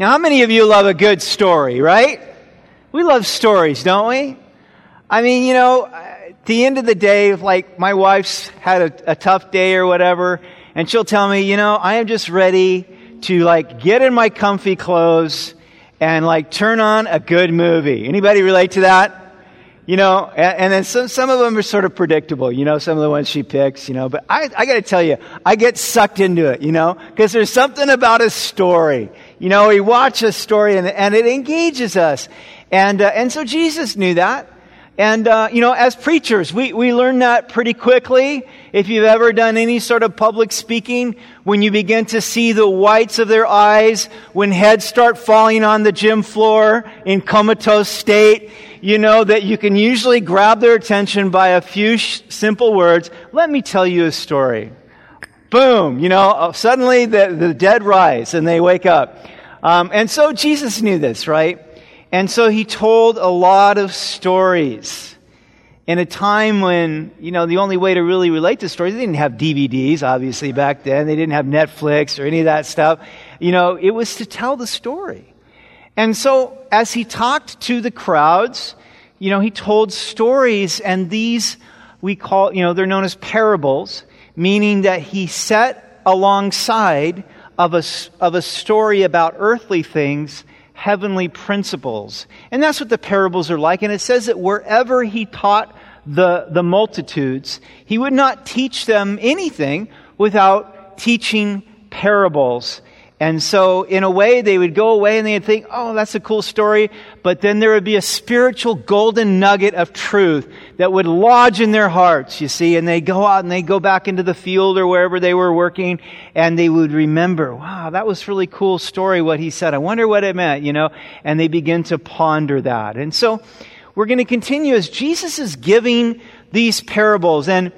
Now, how many of you love a good story, right? We love stories, don't we? I mean, you know, uh, at the end of the day, like my wife's had a, a tough day or whatever, and she'll tell me, you know, I am just ready to like get in my comfy clothes and like turn on a good movie. Anybody relate to that? You know, and, and, then some, some of them are sort of predictable, you know, some of the ones she picks, you know, but I, I gotta tell you, I get sucked into it, you know, because there's something about a story. You know, we watch a story and, and it engages us. And, uh, and so Jesus knew that. And, uh, you know, as preachers, we, we learn that pretty quickly. If you've ever done any sort of public speaking, when you begin to see the whites of their eyes, when heads start falling on the gym floor in comatose state, you know that you can usually grab their attention by a few sh- simple words. Let me tell you a story. Boom, you know, uh, suddenly the, the dead rise and they wake up. Um, and so Jesus knew this, right? And so he told a lot of stories in a time when, you know, the only way to really relate to stories, they didn't have DVDs, obviously, back then. They didn't have Netflix or any of that stuff. You know, it was to tell the story. And so as he talked to the crowds, you know, he told stories and these we call, you know, they're known as parables, meaning that he set alongside of a, of a story about earthly things heavenly principles. And that's what the parables are like. And it says that wherever he taught the, the multitudes, he would not teach them anything without teaching parables. And so, in a way, they would go away and they'd think, oh, that's a cool story. But then there would be a spiritual golden nugget of truth that would lodge in their hearts, you see. And they go out and they go back into the field or wherever they were working and they would remember, wow, that was really cool story what he said. I wonder what it meant, you know. And they begin to ponder that. And so, we're going to continue as Jesus is giving these parables. And,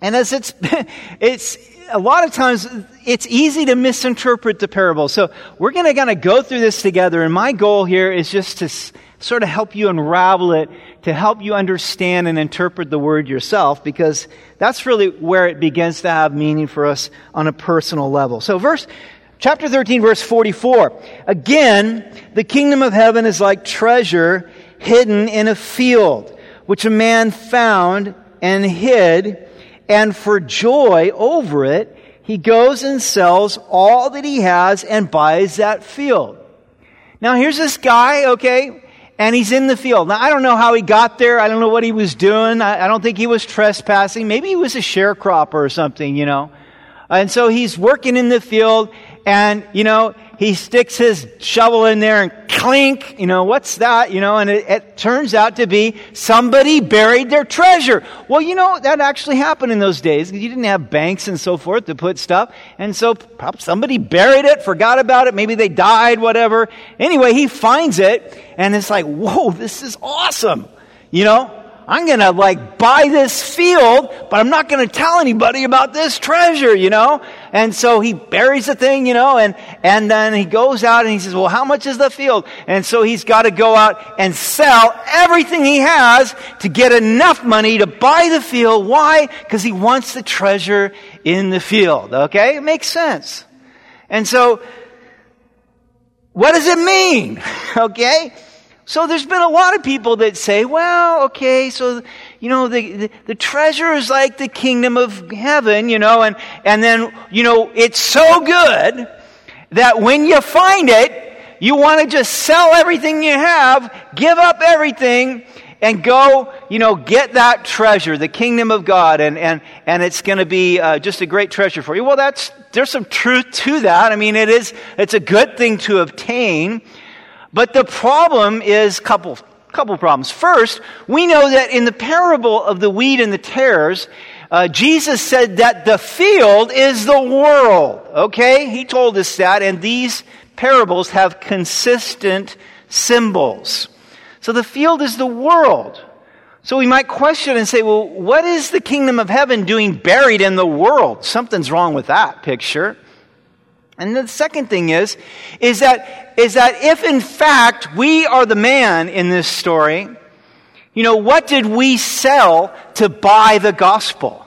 and as it's, it's, a lot of times it's easy to misinterpret the parable. So we're going to kind of go through this together. And my goal here is just to s- sort of help you unravel it, to help you understand and interpret the word yourself, because that's really where it begins to have meaning for us on a personal level. So verse, chapter 13, verse 44. Again, the kingdom of heaven is like treasure hidden in a field, which a man found and hid and for joy over it, he goes and sells all that he has and buys that field. Now here's this guy, okay, and he's in the field. Now I don't know how he got there. I don't know what he was doing. I, I don't think he was trespassing. Maybe he was a sharecropper or something, you know. And so he's working in the field and, you know, he sticks his shovel in there and clink, you know, what's that? You know, and it, it, turns out to be somebody buried their treasure. Well, you know, that actually happened in those days. You didn't have banks and so forth to put stuff. And so somebody buried it, forgot about it. Maybe they died, whatever. Anyway, he finds it and it's like, whoa, this is awesome. You know, I'm going to like buy this field, but I'm not going to tell anybody about this treasure, you know? And so he buries the thing, you know, and, and then he goes out and he says, well, how much is the field? And so he's got to go out and sell everything he has to get enough money to buy the field. Why? Because he wants the treasure in the field. Okay? It makes sense. And so, what does it mean? okay? So there's been a lot of people that say, well, okay, so, you know, the, the, the, treasure is like the kingdom of heaven, you know, and, and then, you know, it's so good that when you find it, you want to just sell everything you have, give up everything, and go, you know, get that treasure, the kingdom of God, and, and, and it's going to be uh, just a great treasure for you. Well, that's, there's some truth to that. I mean, it is, it's a good thing to obtain. But the problem is couple couple problems. First, we know that in the parable of the wheat and the tares, uh, Jesus said that the field is the world. Okay, he told us that, and these parables have consistent symbols. So the field is the world. So we might question and say, well, what is the kingdom of heaven doing buried in the world? Something's wrong with that picture. And the second thing is, is that, is that if in fact we are the man in this story, you know, what did we sell to buy the gospel?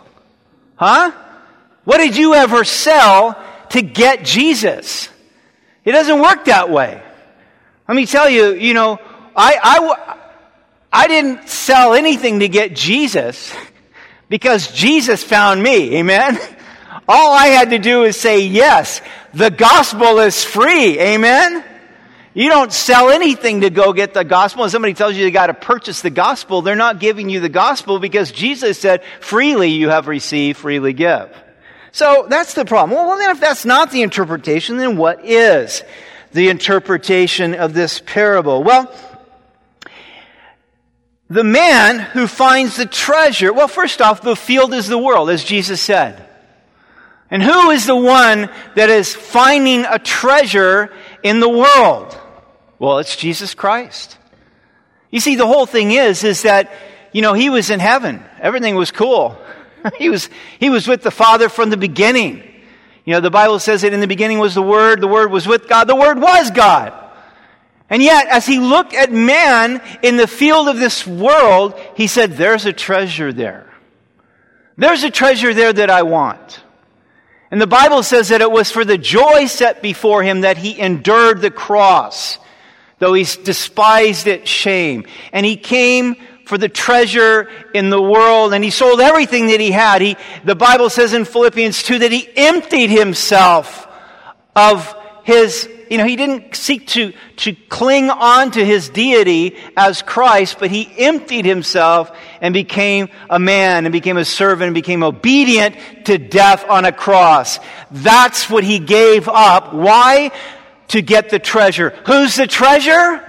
Huh? What did you ever sell to get Jesus? It doesn't work that way. Let me tell you, you know, I, I, I didn't sell anything to get Jesus because Jesus found me. Amen? All I had to do is say yes. The gospel is free. Amen? You don't sell anything to go get the gospel. And somebody tells you you got to purchase the gospel, they're not giving you the gospel because Jesus said, freely you have received, freely give. So that's the problem. Well, then if that's not the interpretation, then what is the interpretation of this parable? Well, the man who finds the treasure, well, first off, the field is the world, as Jesus said. And who is the one that is finding a treasure in the world? Well, it's Jesus Christ. You see, the whole thing is, is that, you know, he was in heaven. Everything was cool. he was, he was with the Father from the beginning. You know, the Bible says that in the beginning was the Word, the Word was with God, the Word was God. And yet, as he looked at man in the field of this world, he said, there's a treasure there. There's a treasure there that I want. And the Bible says that it was for the joy set before him that he endured the cross, though he despised it shame. And he came for the treasure in the world and he sold everything that he had. He, the Bible says in Philippians 2 that he emptied himself of his, you know, he didn't seek to, to cling on to his deity as Christ, but he emptied himself and became a man and became a servant and became obedient to death on a cross. That's what he gave up. Why? To get the treasure. Who's the treasure?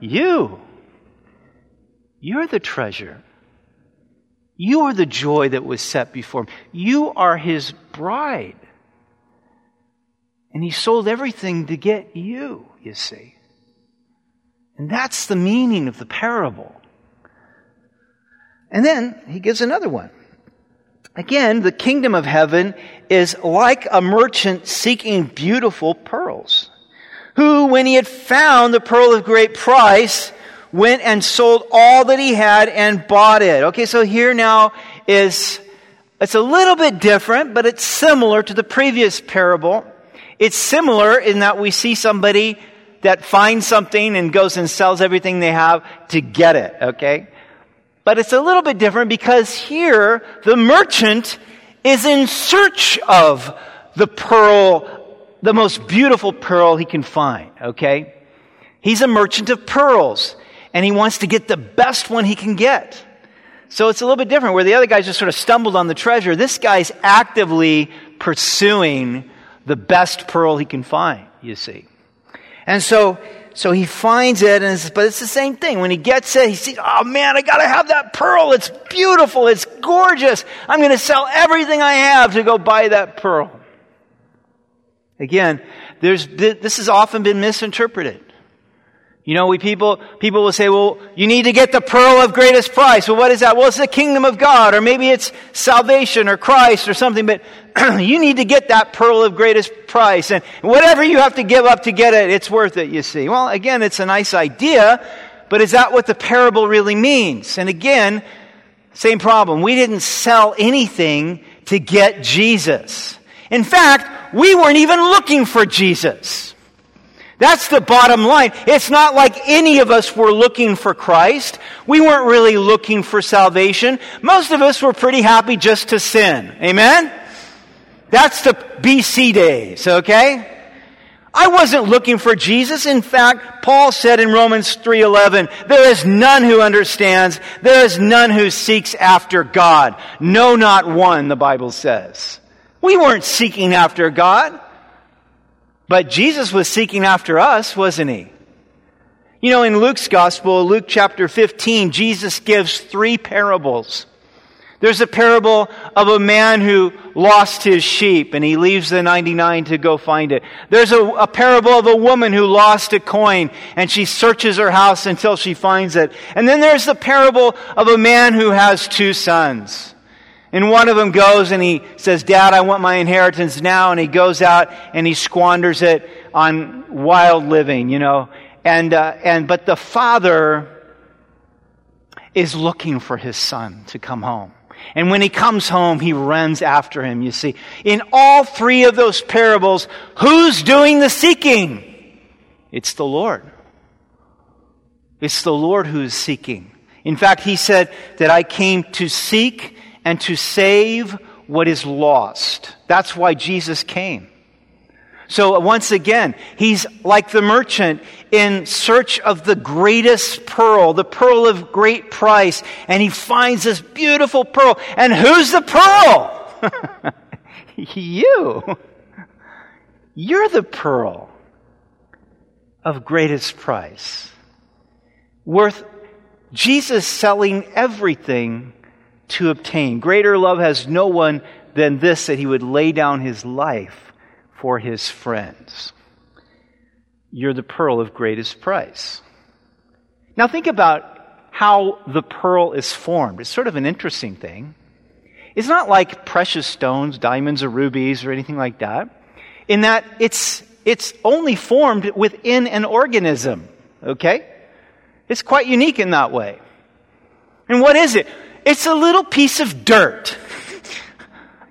You. You're the treasure. You are the joy that was set before him. You are his bride. And he sold everything to get you, you see. And that's the meaning of the parable. And then he gives another one. Again, the kingdom of heaven is like a merchant seeking beautiful pearls, who, when he had found the pearl of great price, went and sold all that he had and bought it. Okay, so here now is, it's a little bit different, but it's similar to the previous parable. It's similar in that we see somebody that finds something and goes and sells everything they have to get it, okay? But it's a little bit different because here the merchant is in search of the pearl, the most beautiful pearl he can find, okay? He's a merchant of pearls and he wants to get the best one he can get. So it's a little bit different where the other guy just sort of stumbled on the treasure. This guy's actively pursuing the best pearl he can find, you see. And so, so he finds it, and it's, but it's the same thing. When he gets it, he sees, oh man, I gotta have that pearl. It's beautiful. It's gorgeous. I'm gonna sell everything I have to go buy that pearl. Again, there's, this has often been misinterpreted. You know, we people, people will say, well, you need to get the pearl of greatest price. Well, what is that? Well, it's the kingdom of God, or maybe it's salvation or Christ or something, but you need to get that pearl of greatest price. And whatever you have to give up to get it, it's worth it, you see. Well, again, it's a nice idea, but is that what the parable really means? And again, same problem. We didn't sell anything to get Jesus. In fact, we weren't even looking for Jesus. That's the bottom line. It's not like any of us were looking for Christ. We weren't really looking for salvation. Most of us were pretty happy just to sin. Amen? That's the BC days, okay? I wasn't looking for Jesus. In fact, Paul said in Romans 3:11, there is none who understands, there is none who seeks after God. No not one, the Bible says. We weren't seeking after God. But Jesus was seeking after us, wasn't he? You know, in Luke's gospel, Luke chapter 15, Jesus gives three parables. There's a parable of a man who lost his sheep and he leaves the 99 to go find it. There's a, a, parable of a woman who lost a coin and she searches her house until she finds it. And then there's the parable of a man who has two sons. And one of them goes and he says, Dad, I want my inheritance now. And he goes out and he squanders it on wild living, you know. And, uh, and, but the father is looking for his son to come home. And when he comes home, he runs after him, you see. In all three of those parables, who's doing the seeking? It's the Lord. It's the Lord who is seeking. In fact, he said that I came to seek and to save what is lost. That's why Jesus came. So once again, he's like the merchant in search of the greatest pearl, the pearl of great price, and he finds this beautiful pearl. And who's the pearl? you. You're the pearl of greatest price. Worth Jesus selling everything to obtain. Greater love has no one than this that he would lay down his life for his friends. You're the pearl of greatest price. Now think about how the pearl is formed. It's sort of an interesting thing. It's not like precious stones, diamonds or rubies or anything like that, in that it's, it's only formed within an organism, okay? It's quite unique in that way. And what is it? It's a little piece of dirt,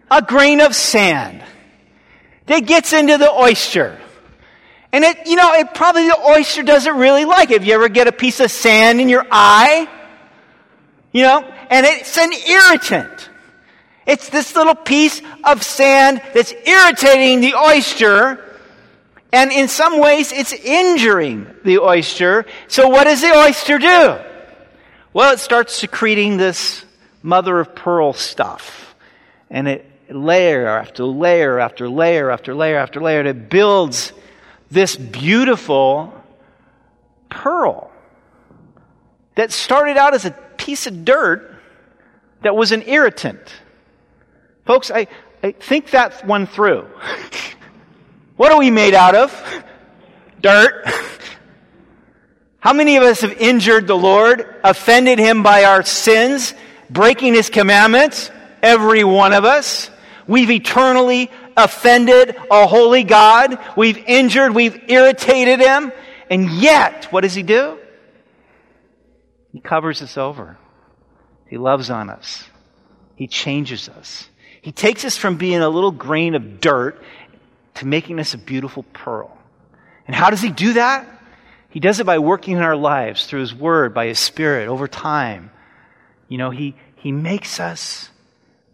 a grain of sand, that gets into the oyster. And it, you know, it probably the oyster doesn't really like it. If you ever get a piece of sand in your eye, you know, and it's an irritant. It's this little piece of sand that's irritating the oyster, and in some ways it's injuring the oyster. So what does the oyster do? Well, it starts secreting this mother of pearl stuff. And it layer after layer after layer after layer after layer, and it builds this beautiful pearl that started out as a piece of dirt that was an irritant. Folks, I, I think that one through. what are we made out of? Dirt. How many of us have injured the Lord, offended Him by our sins, breaking His commandments? Every one of us. We've eternally offended a holy God. We've injured, we've irritated him. And yet, what does he do? He covers us over. He loves on us. He changes us. He takes us from being a little grain of dirt to making us a beautiful pearl. And how does he do that? He does it by working in our lives through his word, by his spirit, over time. You know, he, he makes us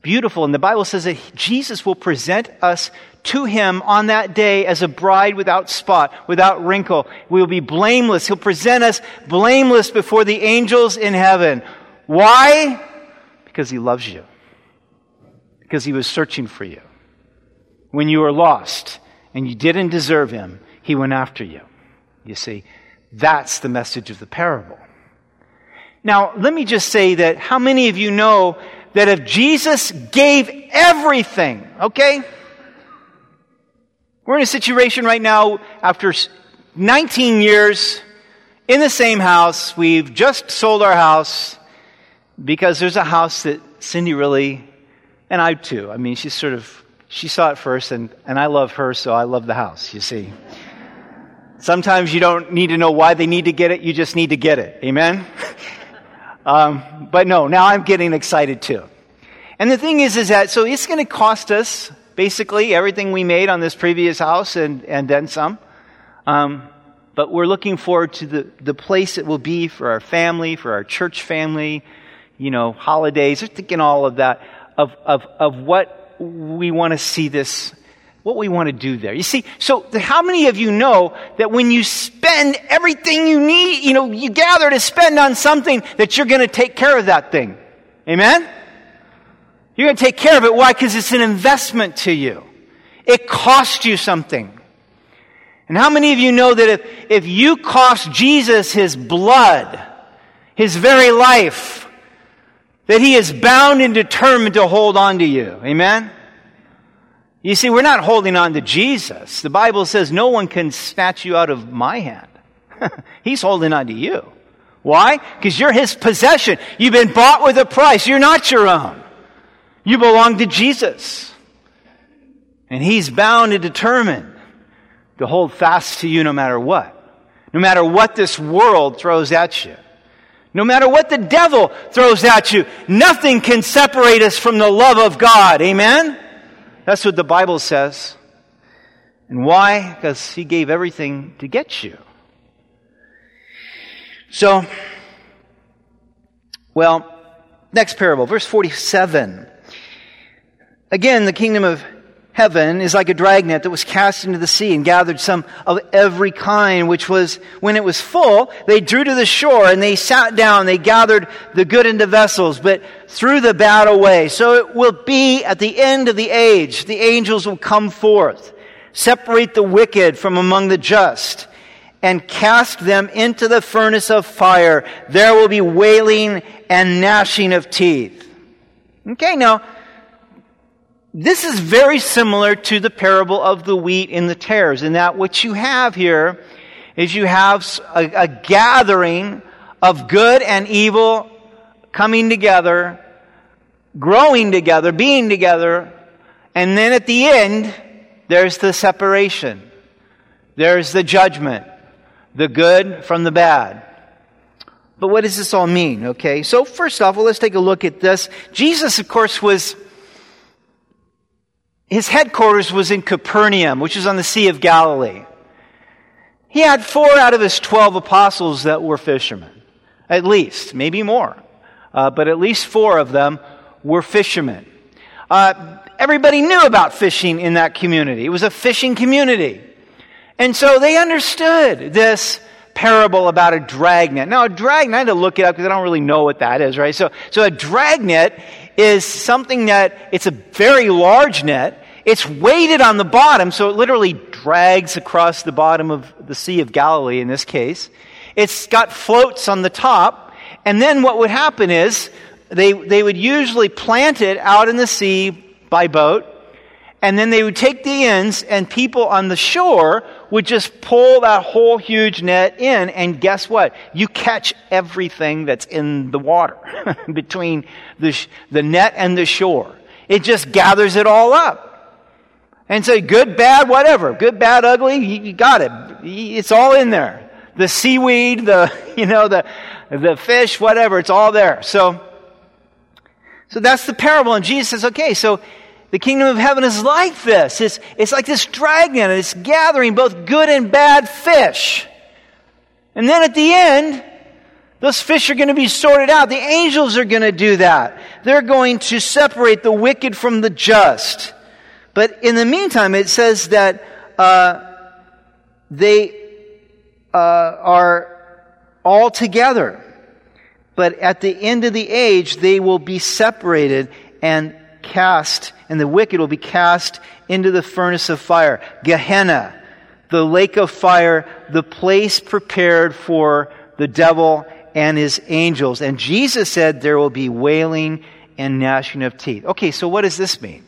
beautiful. And the Bible says that Jesus will present us to him on that day as a bride without spot, without wrinkle. We will be blameless. He'll present us blameless before the angels in heaven. Why? Because he loves you. Because he was searching for you. When you were lost and you didn't deserve him, he went after you. You see, that's the message of the parable. Now, let me just say that how many of you know that if Jesus gave everything, okay? We're in a situation right now after 19 years in the same house. We've just sold our house because there's a house that Cindy really, and I too, I mean, she's sort of, she saw it first and, and I love her, so I love the house, you see. Sometimes you don't need to know why they need to get it, you just need to get it. Amen? Um, but no, now I'm getting excited too. And the thing is, is that, so it's going to cost us basically everything we made on this previous house and, and then some. Um, but we're looking forward to the, the place it will be for our family, for our church family, you know, holidays. We're thinking all of that, of, of, of what we want to see this what we want to do there. You see, so how many of you know that when you spend everything you need, you know, you gather to spend on something that you're going to take care of that thing? Amen? You're going to take care of it. Why? Because it's an investment to you. It costs you something. And how many of you know that if, if you cost Jesus his blood, his very life, that he is bound and determined to hold on to you? Amen? You see, we're not holding on to Jesus. The Bible says no one can snatch you out of my hand. He's holding on to you. Why? Because you're his possession. You've been bought with a price. You're not your own. You belong to Jesus. And he's bound and determined to hold fast to you no matter what. No matter what this world throws at you. No matter what the devil throws at you, nothing can separate us from the love of God. Amen? That's what the Bible says. And why? Because he gave everything to get you. So, well, next parable, verse 47. Again, the kingdom of heaven is like a dragnet that was cast into the sea and gathered some of every kind, which was, when it was full, they drew to the shore and they sat down, they gathered the good into vessels, but threw the bad away. So it will be at the end of the age, the angels will come forth, separate the wicked from among the just, and cast them into the furnace of fire. There will be wailing and gnashing of teeth. Okay, now, this is very similar to the parable of the wheat and the tares, in that what you have here is you have a, a gathering of good and evil coming together, growing together, being together, and then at the end, there's the separation. There's the judgment. The good from the bad. But what does this all mean? Okay, so first off, well, let's take a look at this. Jesus, of course, was his headquarters was in Capernaum, which is on the Sea of Galilee. He had four out of his 12 apostles that were fishermen. At least, maybe more. Uh, but at least four of them were fishermen. Uh, everybody knew about fishing in that community. It was a fishing community. And so they understood this parable about a dragnet. Now, a dragnet, I had to look it up because I don't really know what that is, right? So, so a dragnet is something that, it's a very large net. It's weighted on the bottom, so it literally drags across the bottom of the Sea of Galilee in this case. It's got floats on the top, and then what would happen is they, they would usually plant it out in the sea by boat, and then they would take the ends, and people on the shore would just pull that whole huge net in, and guess what? You catch everything that's in the water between the, sh- the net and the shore. It just gathers it all up. And say, good, bad, whatever. Good, bad, ugly, you, you got it. It's all in there. The seaweed, the, you know, the, the fish, whatever, it's all there. So, so that's the parable. And Jesus says, okay, so the kingdom of heaven is like this. It's, it's like this dragnet. It's gathering both good and bad fish. And then at the end, those fish are going to be sorted out. The angels are going to do that. They're going to separate the wicked from the just. But in the meantime, it says that uh, they uh, are all together. But at the end of the age, they will be separated and cast, and the wicked will be cast into the furnace of fire. Gehenna, the lake of fire, the place prepared for the devil and his angels. And Jesus said there will be wailing and gnashing of teeth. Okay, so what does this mean?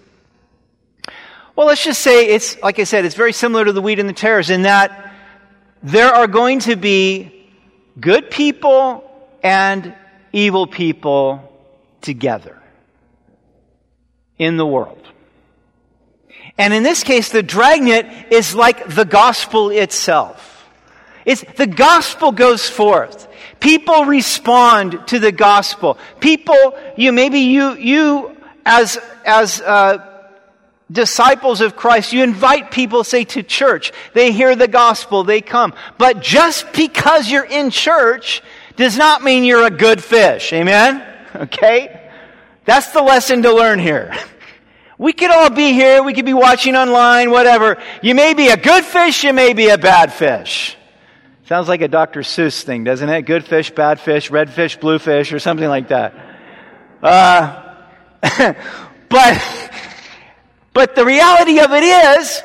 Well, let's just say it's, like I said, it's very similar to the wheat and the tares in that there are going to be good people and evil people together in the world. And in this case, the dragnet is like the gospel itself. It's, the gospel goes forth. People respond to the gospel. People, you, maybe you, you as, as, uh, disciples of Christ, you invite people, say, to church. They hear the gospel, they come. But just because you're in church does not mean you're a good fish. Amen? Okay? That's the lesson to learn here. We could all be here, we could be watching online, whatever. You may be a good fish, you may be a bad fish. Sounds like a Dr. Seuss thing, doesn't it? Good fish, bad fish, red fish, blue fish, or something like that. Uh, but, but the reality of it is,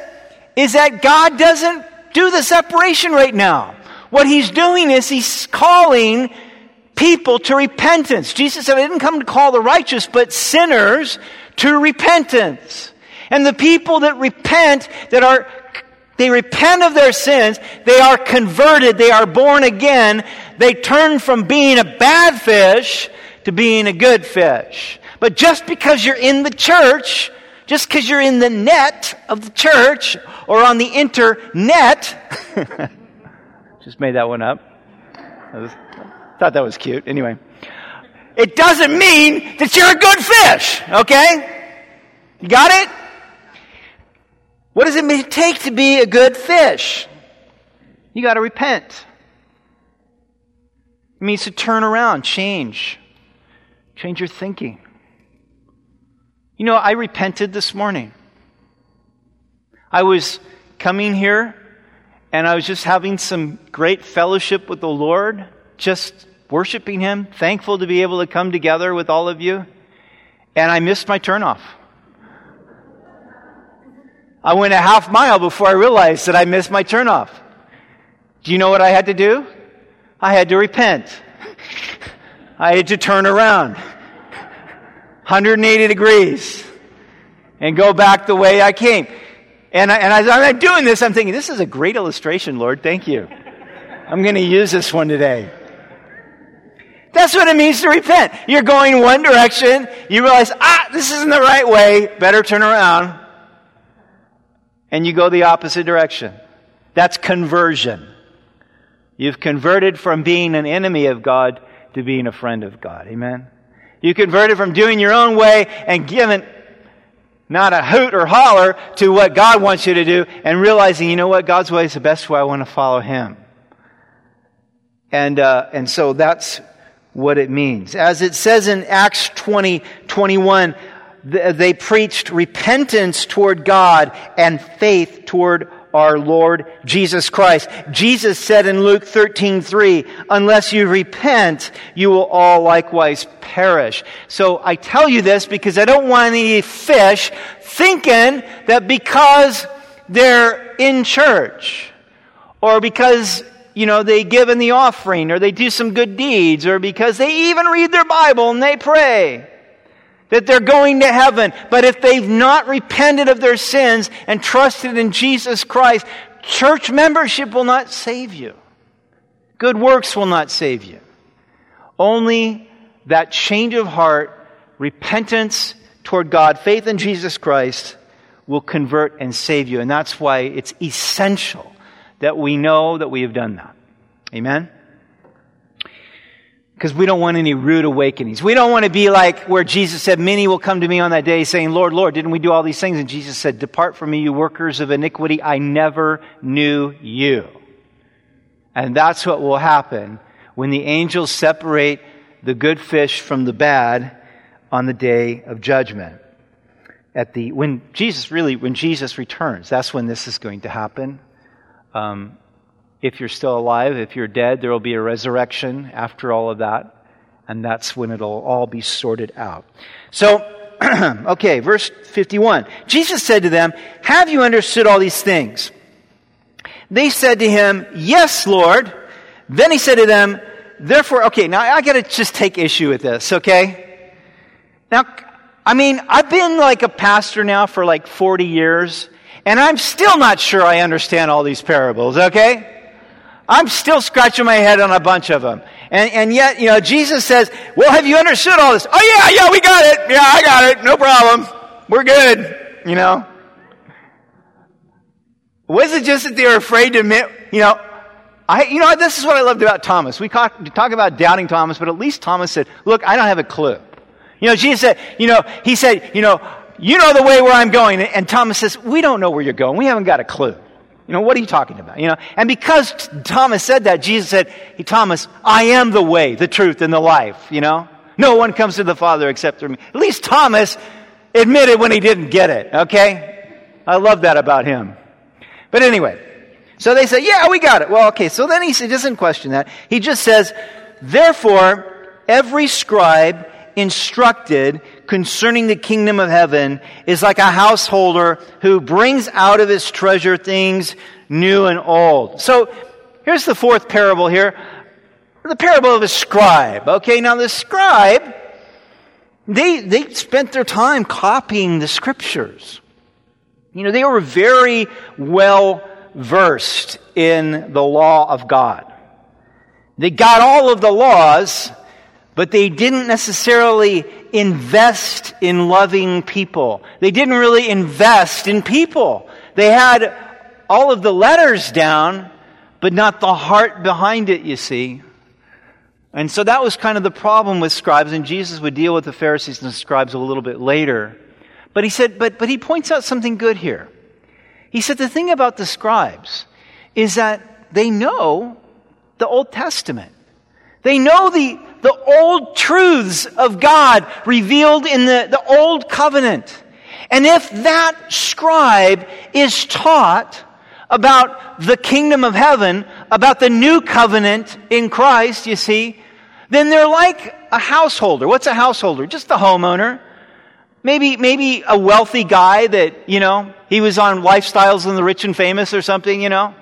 is that God doesn't do the separation right now. What He's doing is He's calling people to repentance. Jesus said, I didn't come to call the righteous, but sinners to repentance. And the people that repent, that are, they repent of their sins, they are converted, they are born again, they turn from being a bad fish to being a good fish. But just because you're in the church, just because you're in the net of the church or on the internet, just made that one up. Thought that was cute. Anyway. It doesn't mean that you're a good fish, okay? You got it? What does it take to be a good fish? You got to repent. It means to turn around, change, change your thinking. You know, I repented this morning. I was coming here and I was just having some great fellowship with the Lord, just worshiping Him, thankful to be able to come together with all of you. And I missed my turnoff. I went a half mile before I realized that I missed my turnoff. Do you know what I had to do? I had to repent. I had to turn around 180 degrees and go back the way I came. And, I, and as I'm doing this, I'm thinking, this is a great illustration, Lord. Thank you. I'm going to use this one today. That's what it means to repent. You're going one direction. You realize, ah, this isn't the right way. Better turn around. And you go the opposite direction. That's conversion. You've converted from being an enemy of God to being a friend of God. Amen. You converted from doing your own way and giving not a hoot or holler to what God wants you to do and realizing, you know what, God's way is the best way. I want to follow Him. And, uh, and so that's what it means. As it says in Acts 20, 21, they preached repentance toward God and faith toward our Lord Jesus Christ. Jesus said in Luke 13, 3, unless you repent, you will all likewise perish. So I tell you this because I don't want any fish thinking that because they're in church or because you know, they give in the offering or they do some good deeds or because they even read their Bible and they pray that they're going to heaven. But if they've not repented of their sins and trusted in Jesus Christ, church membership will not save you. Good works will not save you. Only that change of heart, repentance toward God, faith in Jesus Christ will convert and save you. And that's why it's essential that we know that we have done that. Amen? because we don't want any rude awakenings. We don't want to be like where Jesus said, Many will come to me on that day saying, Lord, Lord, didn't we do all these things? And Jesus said, Depart from me, you workers of iniquity. I never knew you. And that's what will happen when the angels separate the good fish from the bad on the day of judgment. At the, when Jesus really, when Jesus returns, that's when this is going to happen. Um, if you're still alive. If you're dead, there will be a resurrection after all of that. And that's when it'll all be sorted out. So, okay, verse 51. Jesus said to them, Have you understood all these things? They said to him, Yes, Lord. Then he said to them, Therefore, okay, now I gotta just take issue with this, okay? Now, I mean, I've been like a pastor now for like 40 years, and I'm still not sure I understand all these parables, okay? I'm still scratching my head on a bunch of them. And, and yet, you know, Jesus says, well, have you understood all this? Oh yeah, yeah, we got it. Yeah, I got it. No problem. We're good. You know? Was it just that they were afraid to admit, you know, I, you know, this is what I loved about Thomas. We talk, talk about doubting Thomas, but at least Thomas said, look, I don't have a clue. You know, Jesus said, you know, he said, you know, you know the way where I'm going. And Thomas says, we don't know where you're going. We haven't got a clue. You know, what are you talking about? You know, and because Thomas said that, Jesus said, hey, Thomas, I am the way, the truth, and the life, you know? No one comes to the Father except through me. At least Thomas admitted when he didn't get it, okay? I love that about him. But anyway, so they say, yeah, we got it. Well, okay, so then he doesn't question that. He just says, therefore, every scribe instructed concerning the kingdom of heaven is like a householder who brings out of his treasure things new and old. So here's the fourth parable here. The parable of a scribe. Okay, now the scribe, they, they spent their time copying the scriptures. You know, they were very well versed in the law of God. They got all of the laws, but they didn't necessarily invest in loving people. They didn't really invest in people. They had all of the letters down, but not the heart behind it, you see. And so that was kind of the problem with scribes, and Jesus would deal with the Pharisees and the scribes a little bit later. But he said, but, but he points out something good here. He said the thing about the scribes is that they know the Old Testament. They know the, the old truths of God revealed in the, the Old Covenant. And if that scribe is taught about the kingdom of heaven, about the new covenant in Christ, you see, then they're like a householder. What's a householder? Just the homeowner. Maybe, maybe a wealthy guy that, you know, he was on lifestyles in the rich and famous or something, you know.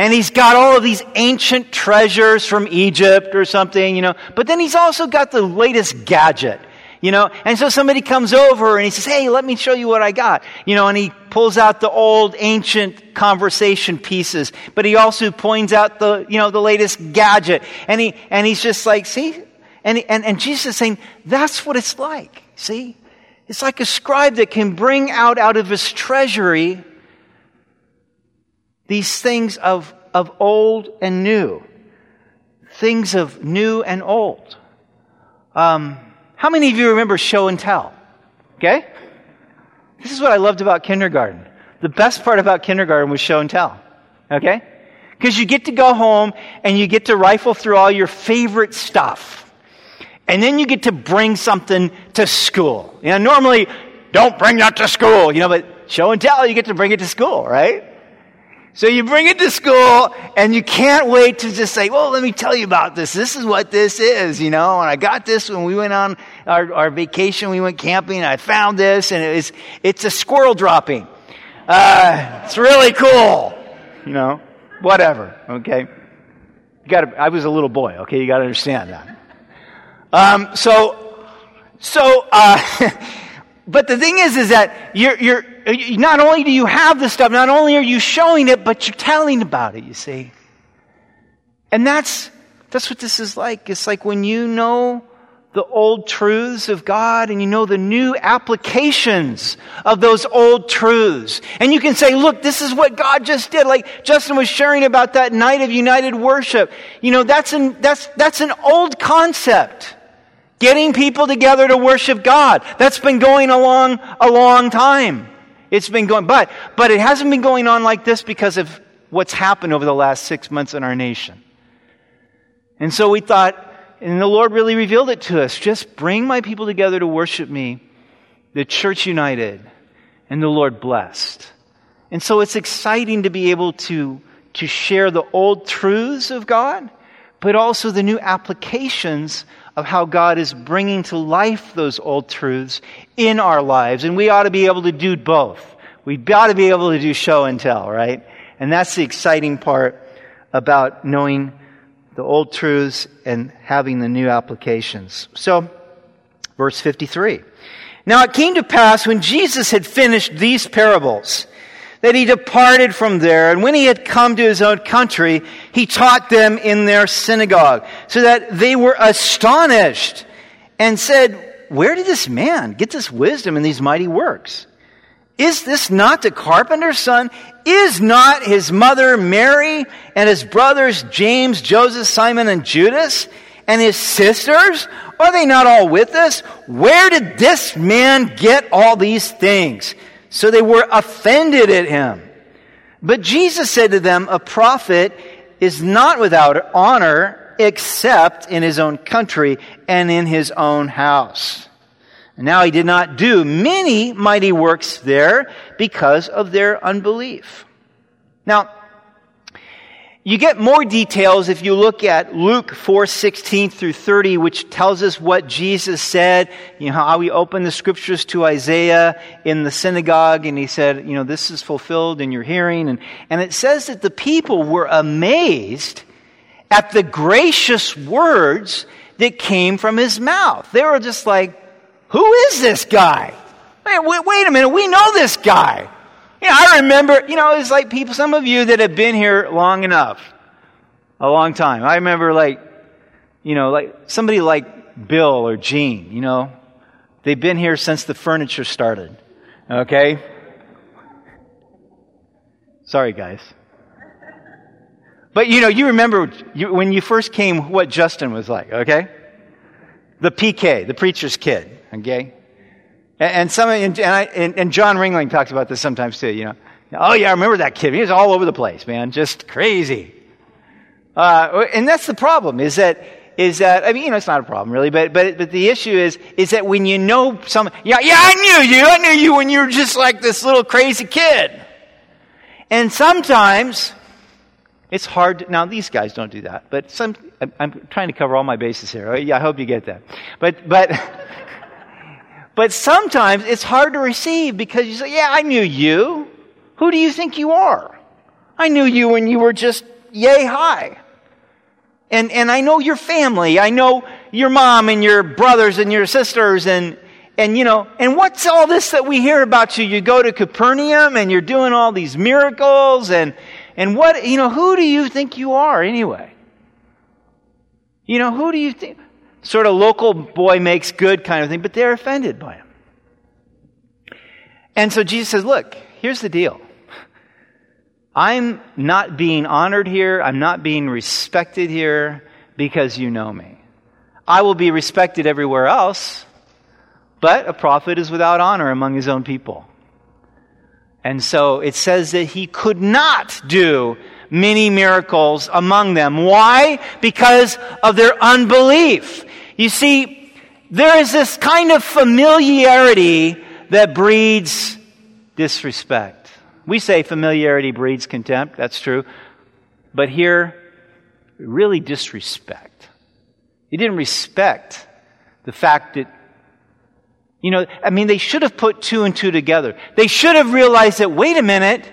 And he's got all of these ancient treasures from Egypt or something, you know. But then he's also got the latest gadget, you know. And so somebody comes over and he says, Hey, let me show you what I got, you know, and he pulls out the old ancient conversation pieces, but he also points out the, you know, the latest gadget. And he, and he's just like, see? And, and, and Jesus is saying, that's what it's like, see? It's like a scribe that can bring out out of his treasury these things of, of old and new, things of new and old. Um, how many of you remember show and tell? Okay? This is what I loved about kindergarten. The best part about kindergarten was show and tell. Okay? Because you get to go home and you get to rifle through all your favorite stuff. And then you get to bring something to school. You know, normally, don't bring that to school, you know, but show and tell, you get to bring it to school, right? So you bring it to school and you can't wait to just say, well, let me tell you about this. This is what this is, you know, and I got this when we went on our, our vacation. We went camping I found this and it was, it's a squirrel dropping. Uh, it's really cool, you know, whatever. Okay. You gotta, I was a little boy. Okay. You gotta understand that. Um, so, so, uh, but the thing is, is that you're, you're, not only do you have the stuff, not only are you showing it, but you're telling about it, you see. And that's, that's what this is like. It's like when you know the old truths of God and you know the new applications of those old truths. And you can say, look, this is what God just did. Like Justin was sharing about that night of united worship. You know, that's an, that's, that's an old concept. Getting people together to worship God. That's been going along a long time. It's been going, but, but it hasn't been going on like this because of what's happened over the last six months in our nation. And so we thought, and the Lord really revealed it to us just bring my people together to worship me, the church united, and the Lord blessed. And so it's exciting to be able to, to share the old truths of God, but also the new applications of how God is bringing to life those old truths in our lives. And we ought to be able to do both. We've got to be able to do show and tell, right? And that's the exciting part about knowing the old truths and having the new applications. So, verse 53. Now it came to pass when Jesus had finished these parables that he departed from there. And when he had come to his own country, he taught them in their synagogue, so that they were astonished and said, Where did this man get this wisdom and these mighty works? Is this not the carpenter's son? Is not his mother Mary and his brothers James, Joseph, Simon, and Judas? And his sisters? Are they not all with us? Where did this man get all these things? So they were offended at him. But Jesus said to them, A prophet is not without honor except in his own country and in his own house. Now he did not do many mighty works there because of their unbelief. Now, you get more details if you look at Luke 4, 16 through 30, which tells us what Jesus said, you know, how he opened the scriptures to Isaiah in the synagogue, and he said, you know, this is fulfilled in your hearing. And, and it says that the people were amazed at the gracious words that came from his mouth. They were just like, who is this guy? Wait, wait a minute, we know this guy. You know, I remember, you know, it's like people, some of you that have been here long enough, a long time. I remember like, you know, like somebody like Bill or Gene, you know, they've been here since the furniture started. Okay? Sorry, guys. But you know, you remember you, when you first came what Justin was like, okay? The PK, the preacher's kid, okay? And, some, and, I, and, John Ringling talks about this sometimes too, you know. Oh yeah, I remember that kid. He was all over the place, man. Just crazy. Uh, and that's the problem is that, is that, I mean, you know, it's not a problem really, but, but, but the issue is, is that when you know some, yeah, yeah, I knew you. I knew you when you were just like this little crazy kid. And sometimes, it's hard. To, now, these guys don't do that, but some, I'm, I'm trying to cover all my bases here. Yeah, I hope you get that. But, but, but sometimes it's hard to receive because you say, yeah, I knew you. Who do you think you are? I knew you when you were just yay high. And, and I know your family. I know your mom and your brothers and your sisters and, and you know, and what's all this that we hear about you? You go to Capernaum and you're doing all these miracles and, and what, you know, who do you think you are anyway? You know, who do you think? Sort of local boy makes good kind of thing, but they're offended by him. And so Jesus says, look, here's the deal. I'm not being honored here. I'm not being respected here because you know me. I will be respected everywhere else, but a prophet is without honor among his own people. And so it says that he could not do many miracles among them. Why? Because of their unbelief. You see, there is this kind of familiarity that breeds disrespect. We say familiarity breeds contempt. That's true. But here, really disrespect. He didn't respect the fact that you know, I mean, they should have put two and two together. They should have realized that, wait a minute.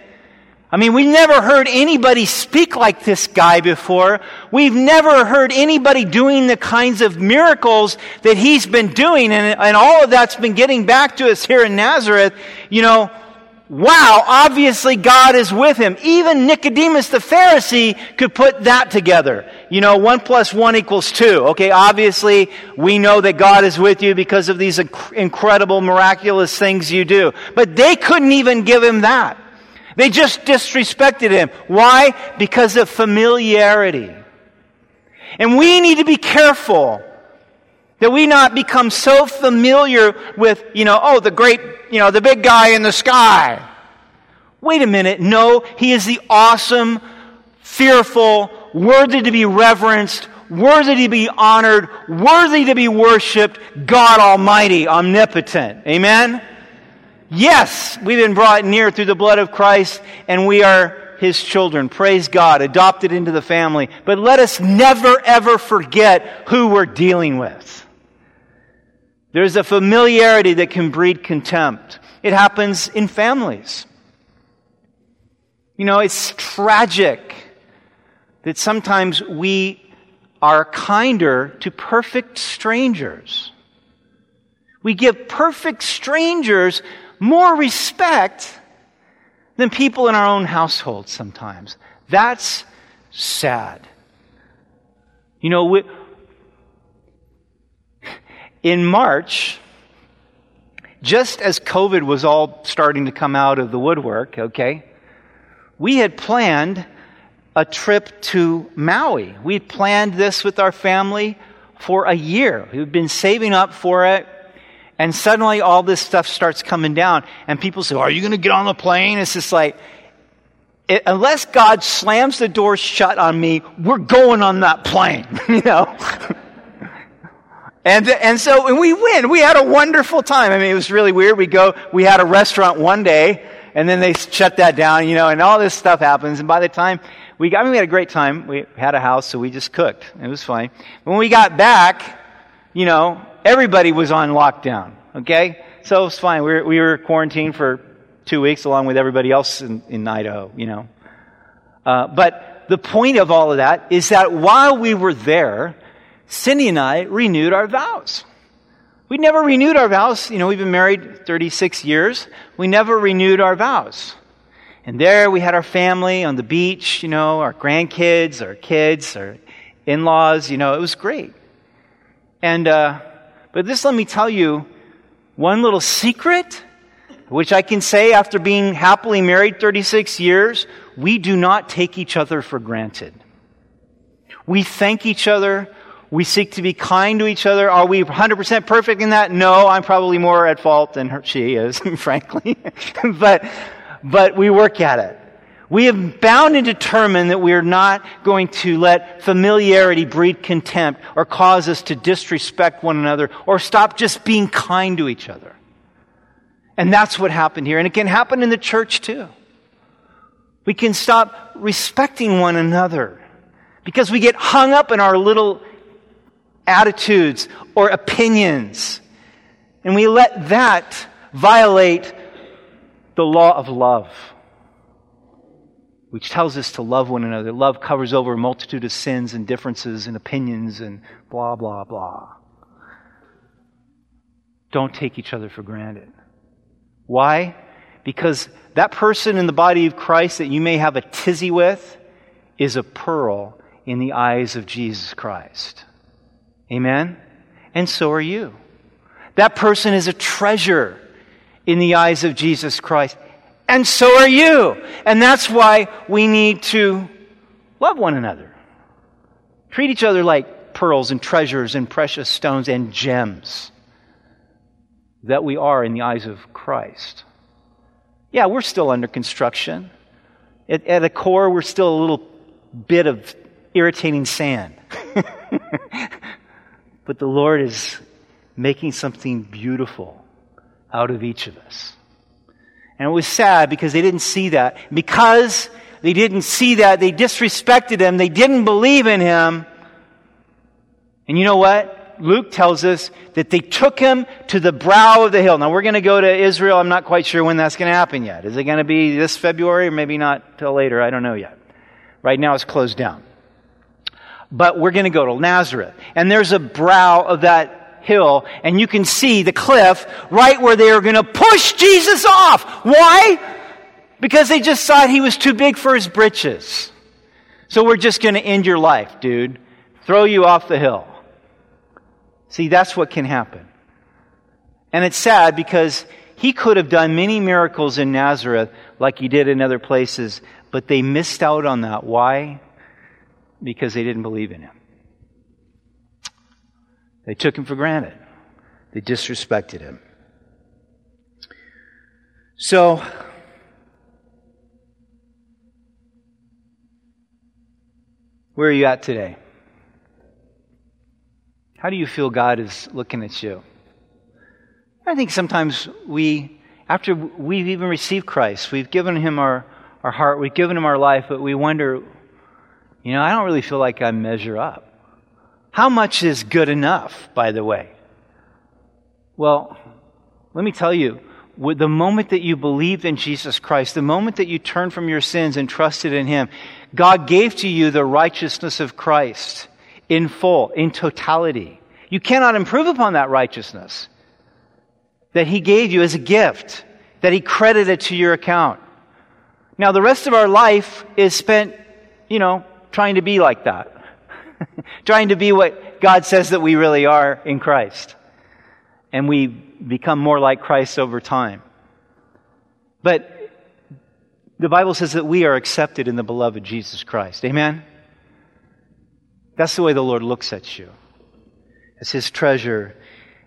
I mean, we've never heard anybody speak like this guy before. We've never heard anybody doing the kinds of miracles that he's been doing. And, and all of that's been getting back to us here in Nazareth. You know, wow, obviously God is with him. Even Nicodemus the Pharisee could put that together. You know, one plus one equals two. Okay, obviously we know that God is with you because of these inc- incredible, miraculous things you do. But they couldn't even give him that. They just disrespected him. Why? Because of familiarity. And we need to be careful that we not become so familiar with, you know, oh, the great, you know, the big guy in the sky. Wait a minute. No, he is the awesome, fearful, worthy to be reverenced, worthy to be honored, worthy to be worshiped, God Almighty, omnipotent. Amen? Yes, we've been brought near through the blood of Christ, and we are his children. Praise God, adopted into the family. But let us never, ever forget who we're dealing with. There's a familiarity that can breed contempt. It happens in families. You know, it's tragic that sometimes we are kinder to perfect strangers. We give perfect strangers more respect than people in our own household sometimes. That's sad. You know, we, in March, just as COVID was all starting to come out of the woodwork, okay, we had planned a trip to Maui. We had planned this with our family for a year. We've been saving up for it. And suddenly all this stuff starts coming down. And people say, Are you going to get on the plane? It's just like, it, unless God slams the door shut on me, we're going on that plane, you know? And, and so when we win. we had a wonderful time. I mean, it was really weird. We go, we had a restaurant one day, and then they shut that down, you know, and all this stuff happens. And by the time we got, I mean, we had a great time. We had a house, so we just cooked. It was fine. When we got back, you know, everybody was on lockdown, okay? So it was fine. We were, we were quarantined for two weeks along with everybody else in, in Idaho, you know. Uh, but the point of all of that is that while we were there, Cindy and I renewed our vows. We never renewed our vows. You know, we've been married 36 years. We never renewed our vows. And there we had our family on the beach, you know, our grandkids, our kids, our in laws, you know, it was great. And, uh, but this, let me tell you one little secret, which I can say after being happily married 36 years, we do not take each other for granted. We thank each other. We seek to be kind to each other. Are we 100% perfect in that? No, I'm probably more at fault than her, she is, frankly. but, but we work at it. We have bound and determined that we are not going to let familiarity breed contempt or cause us to disrespect one another or stop just being kind to each other. And that's what happened here. And it can happen in the church too. We can stop respecting one another because we get hung up in our little attitudes or opinions. And we let that violate the law of love, which tells us to love one another. Love covers over a multitude of sins and differences and opinions and blah, blah, blah. Don't take each other for granted. Why? Because that person in the body of Christ that you may have a tizzy with is a pearl in the eyes of Jesus Christ. Amen? And so are you. That person is a treasure in the eyes of Jesus Christ. And so are you. And that's why we need to love one another. Treat each other like pearls and treasures and precious stones and gems that we are in the eyes of Christ. Yeah, we're still under construction. At, at core, we're still a little bit of irritating sand. but the Lord is making something beautiful out of each of us. And it was sad because they didn't see that. Because they didn't see that, they disrespected him, they didn't believe in him. And you know what? Luke tells us that they took him to the brow of the hill. Now we're going to go to Israel. I'm not quite sure when that's going to happen yet. Is it going to be this February or maybe not till later? I don't know yet. Right now it's closed down. But we're going to go to Nazareth. And there's a brow of that hill and you can see the cliff right where they are going to push Jesus off. Why? Because they just thought he was too big for his britches. So we're just going to end your life, dude. Throw you off the hill. See, that's what can happen. And it's sad because he could have done many miracles in Nazareth like he did in other places, but they missed out on that. Why? Because they didn't believe in him. They took him for granted. They disrespected him. So, where are you at today? How do you feel God is looking at you? I think sometimes we, after we've even received Christ, we've given Him our, our heart, we've given Him our life, but we wonder, you know, I don't really feel like I measure up. How much is good enough, by the way? Well, let me tell you, the moment that you believed in Jesus Christ, the moment that you turned from your sins and trusted in Him, God gave to you the righteousness of Christ in full, in totality. You cannot improve upon that righteousness that He gave you as a gift, that He credited to your account. Now, the rest of our life is spent, you know, trying to be like that, trying to be what God says that we really are in Christ. And we become more like Christ over time. But the Bible says that we are accepted in the beloved Jesus Christ. Amen? That's the way the Lord looks at you as his treasure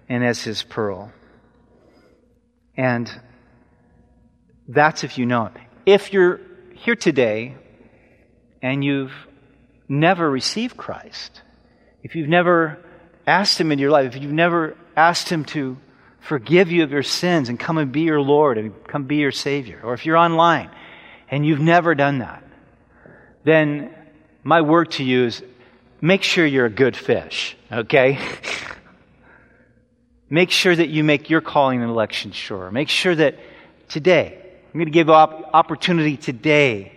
and as his pearl. And that's if you know it. If you're here today and you've never received Christ, if you've never asked him in your life, if you've never asked him to forgive you of your sins and come and be your Lord and come be your Savior, or if you're online and you've never done that, then my word to you is make sure you're a good fish, okay? make sure that you make your calling and election sure. Make sure that today, I'm going to give op- opportunity today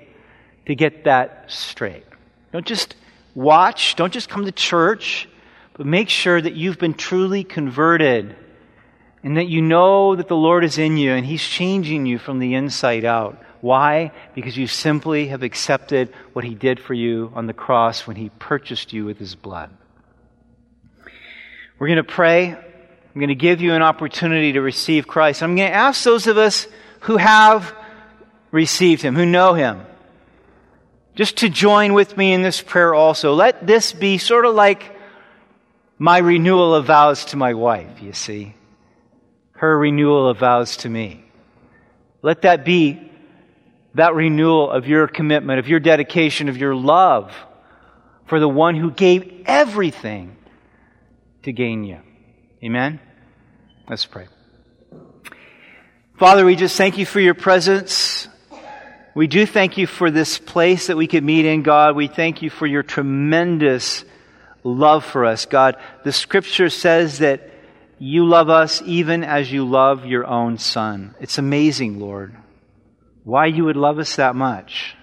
to get that straight. Don't just watch, don't just come to church, but make sure that you've been truly converted and that you know that the Lord is in you and He's changing you from the inside out. Why? Because you simply have accepted what He did for you on the cross when He purchased you with His blood. We're going to pray. I'm going to give you an opportunity to receive Christ. I'm going to ask those of us who have received Him, who know Him, just to join with me in this prayer also. Let this be sort of like my renewal of vows to my wife, you see. Her renewal of vows to me. Let that be that renewal of your commitment, of your dedication, of your love for the one who gave everything to gain you. Amen? Let's pray. Father, we just thank you for your presence. We do thank you for this place that we could meet in, God. We thank you for your tremendous love for us, God. The scripture says that you love us even as you love your own son. It's amazing, Lord, why you would love us that much.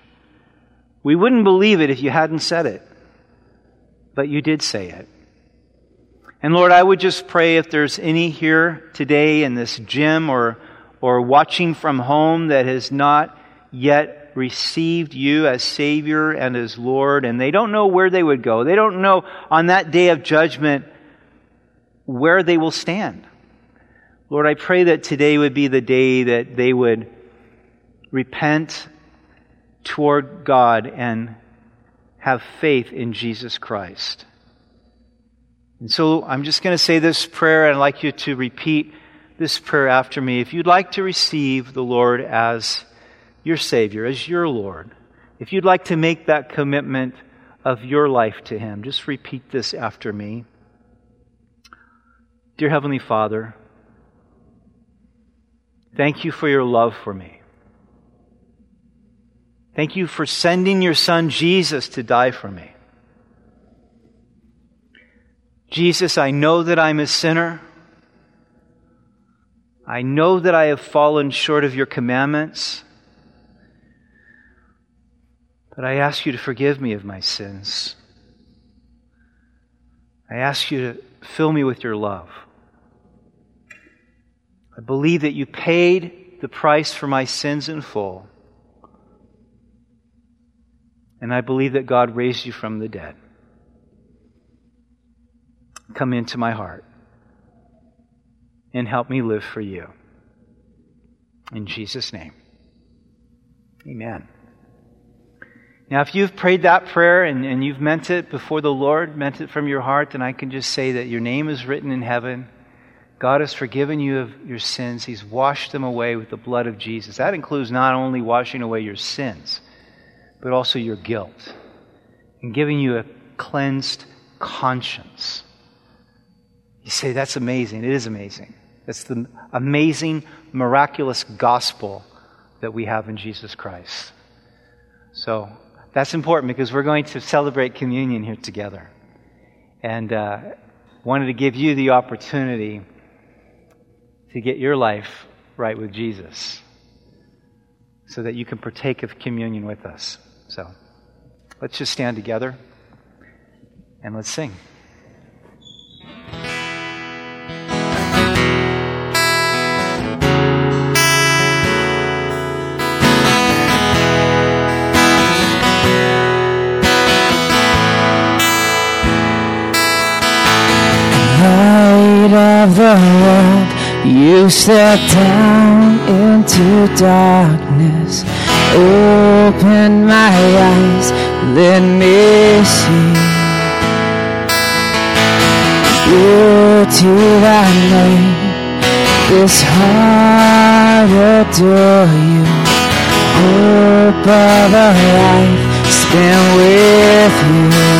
We wouldn't believe it if you hadn't said it, but you did say it. And Lord, I would just pray if there's any here today in this gym or, or watching from home that has not yet received you as Savior and as Lord, and they don't know where they would go. They don't know on that day of judgment where they will stand. Lord, I pray that today would be the day that they would repent toward God and have faith in Jesus Christ. And so I'm just going to say this prayer, and I'd like you to repeat this prayer after me. If you'd like to receive the Lord as your Savior, as your Lord, if you'd like to make that commitment of your life to Him, just repeat this after me. Dear Heavenly Father, thank you for your love for me. Thank you for sending your Son Jesus to die for me. Jesus, I know that I'm a sinner. I know that I have fallen short of your commandments. But I ask you to forgive me of my sins. I ask you to fill me with your love. I believe that you paid the price for my sins in full. And I believe that God raised you from the dead. Come into my heart and help me live for you. In Jesus' name, amen. Now, if you've prayed that prayer and, and you've meant it before the Lord, meant it from your heart, then I can just say that your name is written in heaven. God has forgiven you of your sins. He's washed them away with the blood of Jesus. That includes not only washing away your sins, but also your guilt and giving you a cleansed conscience. You say, that's amazing. It is amazing. That's the amazing, miraculous gospel that we have in Jesus Christ. So, that's important because we're going to celebrate communion here together. And uh, wanted to give you the opportunity to get your life right with Jesus so that you can partake of communion with us. So let's just stand together and let's sing. Of the world, you step down into darkness. Open my eyes, let me see. Beauty thy name, this heart adore you. Hope of a life spent with you.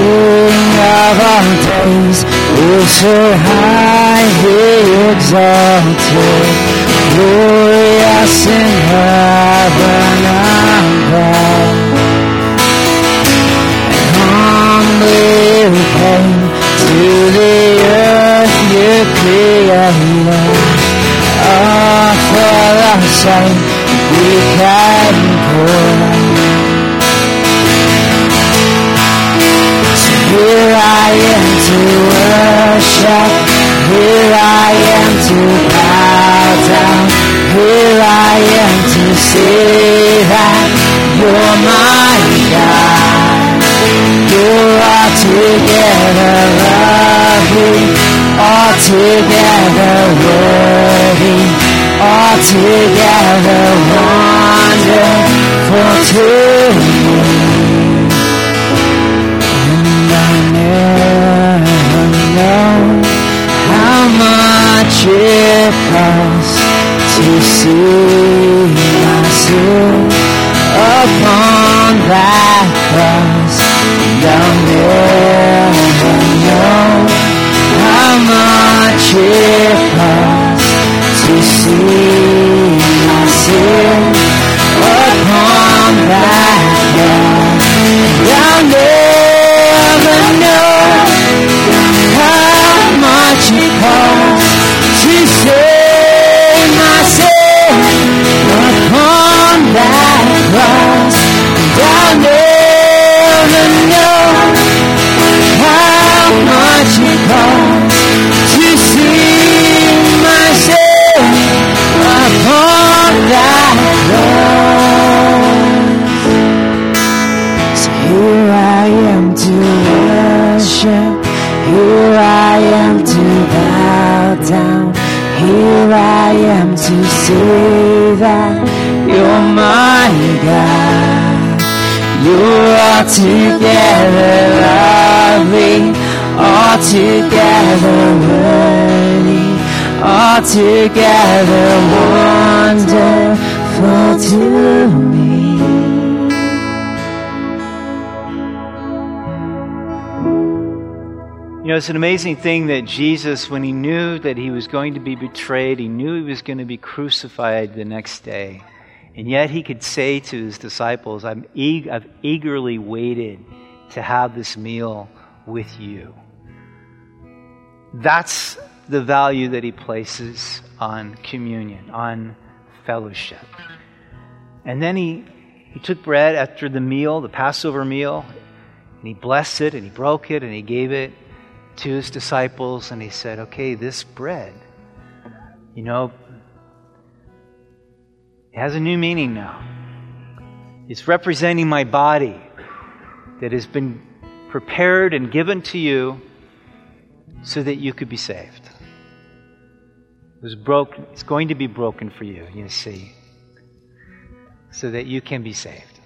King of all days, oh, so highly exalted, glorious in heaven above. And humbly we came to the earth you created, all for our sake, we can pour. Offer to worship. Here I am to bow down. Here I am to say that you're my God. You're altogether lovely, altogether worthy, altogether wonderful to me. It costs to see my myself upon that cross. I'll never know how much it costs to see my myself upon that cross. I'll never know You're altogether lovely, altogether worthy, altogether wonderful to me. You know, it's an amazing thing that Jesus, when he knew that he was going to be betrayed, he knew he was going to be crucified the next day. And yet he could say to his disciples, I'm eag- I've eagerly waited to have this meal with you. That's the value that he places on communion, on fellowship. And then he, he took bread after the meal, the Passover meal, and he blessed it and he broke it and he gave it to his disciples and he said, Okay, this bread, you know, it has a new meaning now. It's representing my body that has been prepared and given to you so that you could be saved. It was broken, it's going to be broken for you, you see, so that you can be saved.